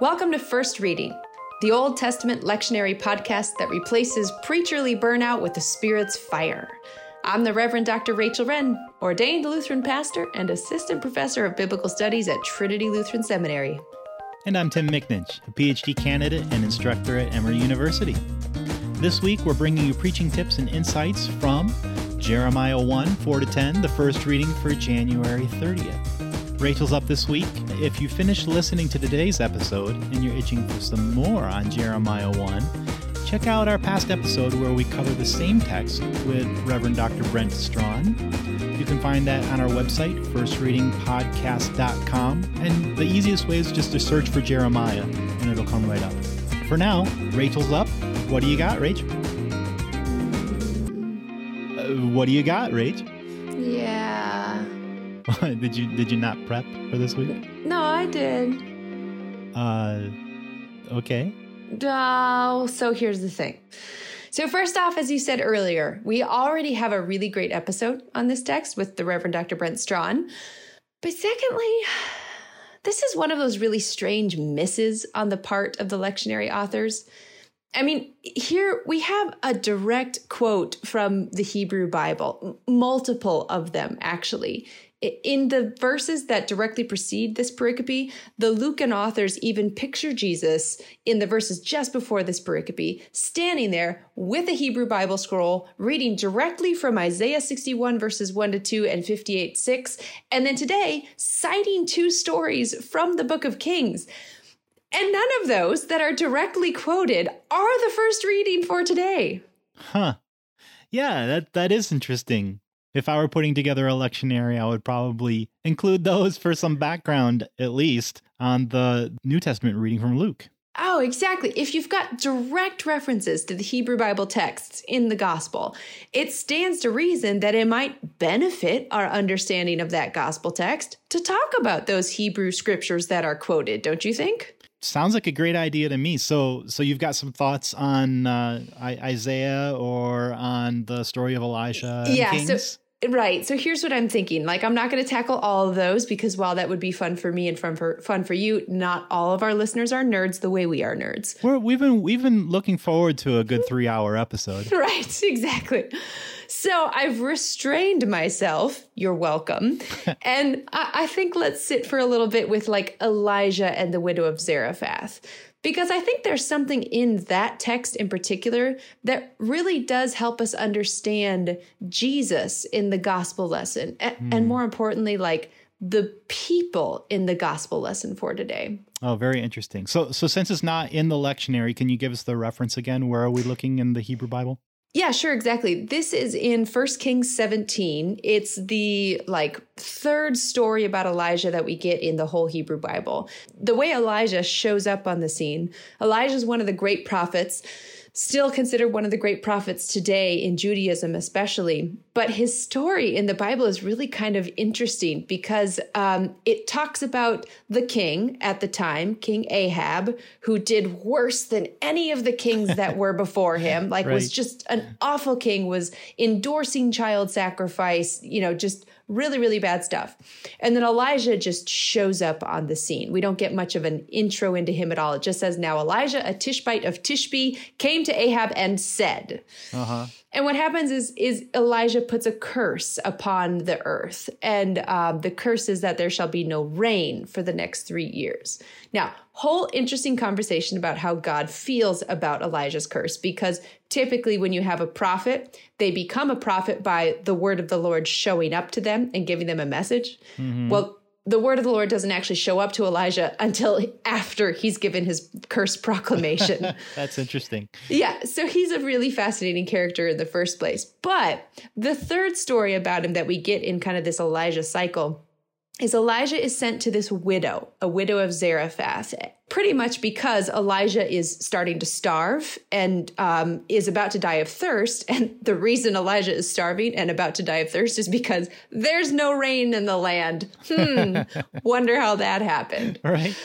Welcome to First Reading, the Old Testament lectionary podcast that replaces preacherly burnout with the Spirit's fire. I'm the Reverend Dr. Rachel Wren, ordained Lutheran pastor and assistant professor of biblical studies at Trinity Lutheran Seminary. And I'm Tim McNinch, a PhD candidate and instructor at Emory University. This week, we're bringing you preaching tips and insights from Jeremiah 1 4 to 10, the first reading for January 30th. Rachel's up this week. If you finished listening to today's episode and you're itching for some more on Jeremiah 1, check out our past episode where we cover the same text with Reverend Dr. Brent Strawn. You can find that on our website, firstreadingpodcast.com. And the easiest way is just to search for Jeremiah and it'll come right up. For now, Rachel's up. What do you got, Rach? Uh, what do you got, Rach? Yeah. did you did you not prep for this week? No, I did. Uh, okay. Oh, so here's the thing. So, first off, as you said earlier, we already have a really great episode on this text with the Reverend Dr. Brent Strawn. But secondly, this is one of those really strange misses on the part of the lectionary authors. I mean, here we have a direct quote from the Hebrew Bible, multiple of them actually, in the verses that directly precede this pericope, the Lucan authors even picture Jesus in the verses just before this pericope, standing there with a Hebrew Bible scroll, reading directly from Isaiah 61 verses 1 to 2 and 58 6, and then today citing two stories from the book of Kings. And none of those that are directly quoted are the first reading for today. Huh. Yeah, that that is interesting if I were putting together a lectionary, I would probably include those for some background, at least, on the New Testament reading from Luke. Oh, exactly. If you've got direct references to the Hebrew Bible texts in the gospel, it stands to reason that it might benefit our understanding of that gospel text to talk about those Hebrew scriptures that are quoted, don't you think? Sounds like a great idea to me. So, so you've got some thoughts on uh, Isaiah or on the story of Elijah? yeah. Kings? So Right. So here's what I'm thinking. Like I'm not going to tackle all of those because while that would be fun for me and fun for fun for you, not all of our listeners are nerds the way we are nerds. We're, we've been we've been looking forward to a good 3-hour episode. right, exactly. So I've restrained myself. You're welcome. and I, I think let's sit for a little bit with like Elijah and the widow of Zarephath because I think there's something in that text in particular that really does help us understand Jesus in the gospel lesson. Mm. And more importantly, like the people in the gospel lesson for today. Oh, very interesting. So so since it's not in the lectionary, can you give us the reference again? Where are we looking in the Hebrew Bible? Yeah, sure, exactly. This is in First Kings 17. It's the like third story about Elijah that we get in the whole Hebrew Bible. The way Elijah shows up on the scene, Elijah is one of the great prophets still considered one of the great prophets today in Judaism, especially. But his story in the Bible is really kind of interesting because um, it talks about the king at the time, King Ahab, who did worse than any of the kings that were before him. Like, right. was just an awful king, was endorsing child sacrifice, you know, just really, really bad stuff. And then Elijah just shows up on the scene. We don't get much of an intro into him at all. It just says, Now Elijah, a Tishbite of Tishbe, came to Ahab and said. Uh-huh. And what happens is, is Elijah puts a curse upon the earth. And um, the curse is that there shall be no rain for the next three years. Now, whole interesting conversation about how God feels about Elijah's curse, because typically when you have a prophet, they become a prophet by the word of the Lord showing up to them and giving them a message. Mm-hmm. Well, the word of the Lord doesn't actually show up to Elijah until after he's given his curse proclamation. That's interesting. Yeah, so he's a really fascinating character in the first place. But the third story about him that we get in kind of this Elijah cycle is Elijah is sent to this widow, a widow of Zarephath, pretty much because Elijah is starting to starve and um, is about to die of thirst. And the reason Elijah is starving and about to die of thirst is because there's no rain in the land. Hmm, wonder how that happened. Right.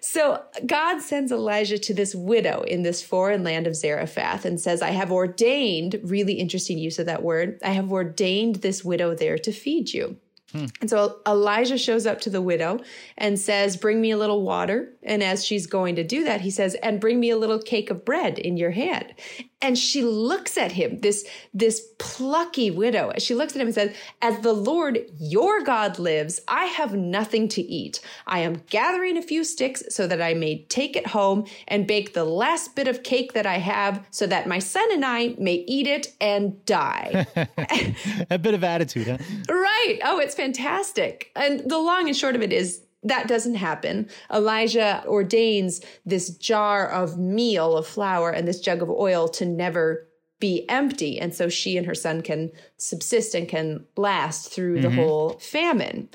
So God sends Elijah to this widow in this foreign land of Zarephath and says, I have ordained, really interesting use of that word, I have ordained this widow there to feed you. Hmm. And so Elijah shows up to the widow and says, Bring me a little water. And as she's going to do that, he says, And bring me a little cake of bread in your hand. And she looks at him, this, this plucky widow. She looks at him and says, As the Lord your God lives, I have nothing to eat. I am gathering a few sticks so that I may take it home and bake the last bit of cake that I have so that my son and I may eat it and die. a bit of attitude, huh? Right. Oh, it's fantastic. And the long and short of it is that doesn't happen. Elijah ordains this jar of meal, of flour, and this jug of oil to never be empty. And so she and her son can subsist and can last through the mm-hmm. whole famine.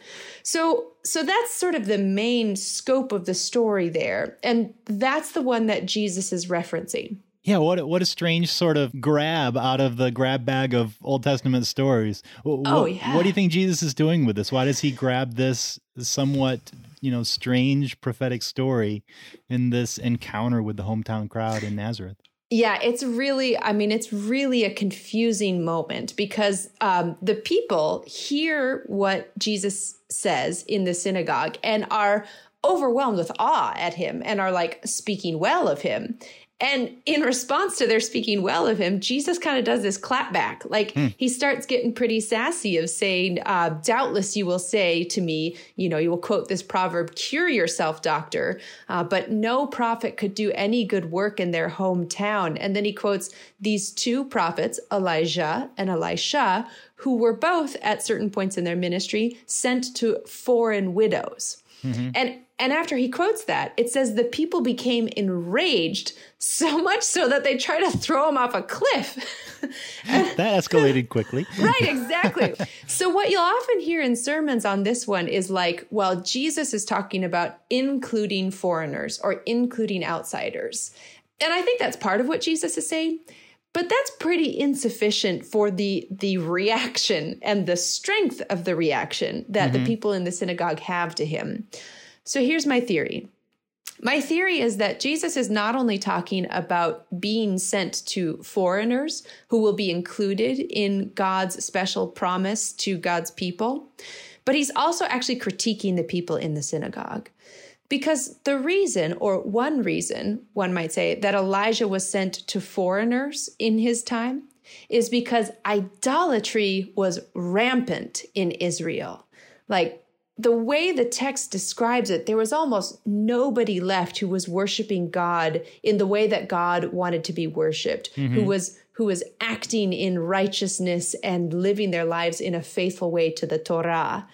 So, so that's sort of the main scope of the story there. And that's the one that Jesus is referencing. Yeah, what what a strange sort of grab out of the grab bag of Old Testament stories. What, oh, yeah. What do you think Jesus is doing with this? Why does he grab this somewhat, you know, strange prophetic story in this encounter with the hometown crowd in Nazareth? Yeah, it's really, I mean, it's really a confusing moment because um, the people hear what Jesus says in the synagogue and are overwhelmed with awe at him and are like speaking well of him. And in response to their speaking well of him, Jesus kind of does this clapback. Like hmm. he starts getting pretty sassy of saying, uh, Doubtless you will say to me, you know, you will quote this proverb, cure yourself, doctor. Uh, but no prophet could do any good work in their hometown. And then he quotes these two prophets, Elijah and Elisha, who were both at certain points in their ministry sent to foreign widows. Mm-hmm. And and after he quotes that, it says the people became enraged so much so that they try to throw him off a cliff. that escalated quickly. right, exactly. so, what you'll often hear in sermons on this one is like, well, Jesus is talking about including foreigners or including outsiders. And I think that's part of what Jesus is saying. But that's pretty insufficient for the the reaction and the strength of the reaction that mm-hmm. the people in the synagogue have to him. So here's my theory. My theory is that Jesus is not only talking about being sent to foreigners who will be included in God's special promise to God's people, but he's also actually critiquing the people in the synagogue. Because the reason, or one reason, one might say, that Elijah was sent to foreigners in his time is because idolatry was rampant in Israel. Like the way the text describes it, there was almost nobody left who was worshiping God in the way that God wanted to be worshiped, mm-hmm. who was who was acting in righteousness and living their lives in a faithful way to the Torah.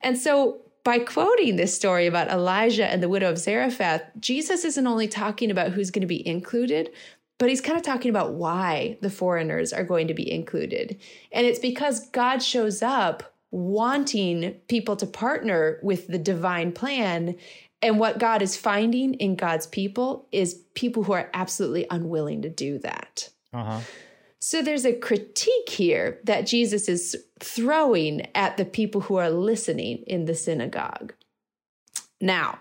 And so by quoting this story about Elijah and the widow of Zarephath, Jesus isn't only talking about who's going to be included, but he's kind of talking about why the foreigners are going to be included. And it's because God shows up wanting people to partner with the divine plan. And what God is finding in God's people is people who are absolutely unwilling to do that. Uh-huh. So there's a critique here that Jesus is throwing at the people who are listening in the synagogue. Now,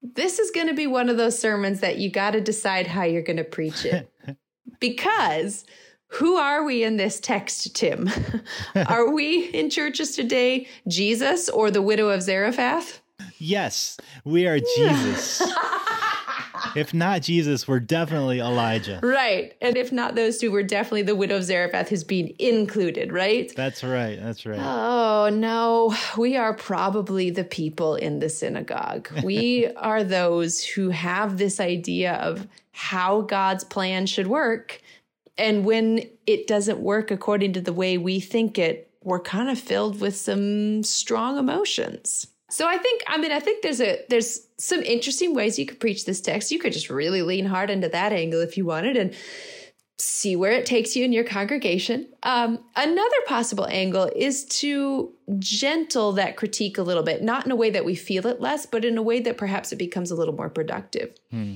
this is going to be one of those sermons that you got to decide how you're going to preach it. because who are we in this text, Tim? are we in churches today Jesus or the widow of Zarephath? Yes, we are Jesus. if not Jesus, we're definitely Elijah. Right. And if not those two, we're definitely the widow of Zarephath who's being included, right? That's right. That's right. Oh, no. We are probably the people in the synagogue. We are those who have this idea of how God's plan should work and when it doesn't work according to the way we think it, we're kind of filled with some strong emotions. So I think I mean I think there's a there's some interesting ways you could preach this text. You could just really lean hard into that angle if you wanted and see where it takes you in your congregation. Um, another possible angle is to gentle that critique a little bit, not in a way that we feel it less, but in a way that perhaps it becomes a little more productive. Hmm.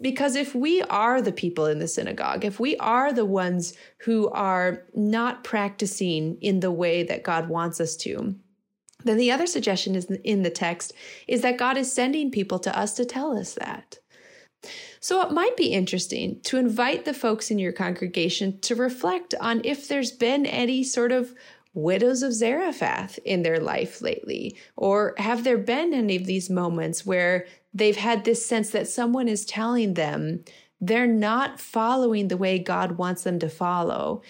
Because if we are the people in the synagogue, if we are the ones who are not practicing in the way that God wants us to, then the other suggestion is in the text is that God is sending people to us to tell us that. So it might be interesting to invite the folks in your congregation to reflect on if there's been any sort of widows of Zarephath in their life lately? Or have there been any of these moments where they've had this sense that someone is telling them they're not following the way God wants them to follow?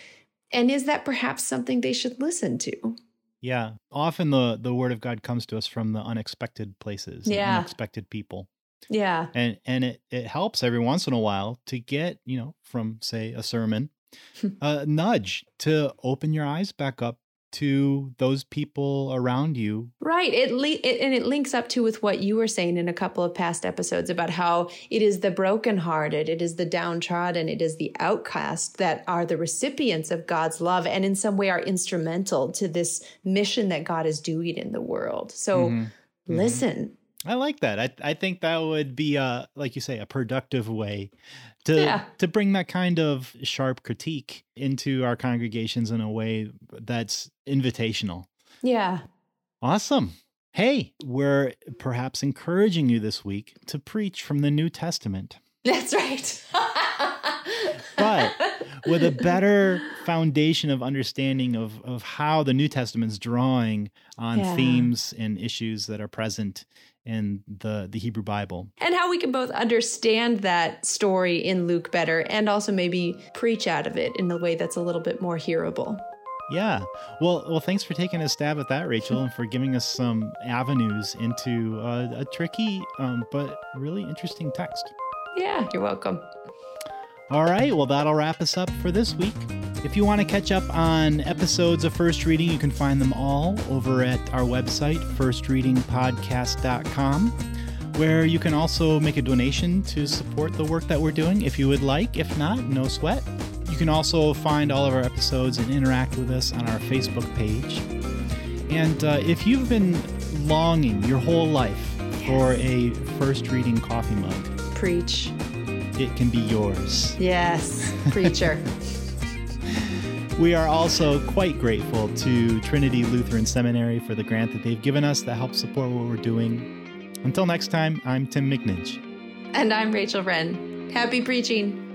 And is that perhaps something they should listen to? Yeah. Often the the word of God comes to us from the unexpected places, yeah. unexpected people. Yeah. And and it, it helps every once in a while to get, you know, from say a sermon, hmm. a nudge to open your eyes back up to those people around you. Right. It, le- it, and it links up to with what you were saying in a couple of past episodes about how it is the brokenhearted, it is the downtrodden, it is the outcast that are the recipients of God's love and in some way are instrumental to this mission that God is doing in the world. So mm-hmm. listen. I like that. I I think that would be a like you say a productive way to yeah. to bring that kind of sharp critique into our congregations in a way that's invitational. Yeah. Awesome. Hey, we're perhaps encouraging you this week to preach from the New Testament. That's right. but with a better foundation of understanding of, of how the New Testament's drawing on yeah. themes and issues that are present in the the Hebrew Bible. And how we can both understand that story in Luke better and also maybe preach out of it in a way that's a little bit more hearable. Yeah. Well, well, thanks for taking a stab at that, Rachel, and for giving us some avenues into a, a tricky um, but really interesting text. Yeah, you're welcome. All right. Well, that'll wrap us up for this week. If you want to catch up on episodes of First Reading, you can find them all over at our website, firstreadingpodcast.com, where you can also make a donation to support the work that we're doing if you would like. If not, no sweat. You can also find all of our episodes and interact with us on our Facebook page. And uh, if you've been longing your whole life for a First Reading coffee mug, preach. It can be yours. Yes, preacher. We are also quite grateful to Trinity Lutheran Seminary for the grant that they've given us that helps support what we're doing. Until next time, I'm Tim McNinch. And I'm Rachel Wren. Happy preaching.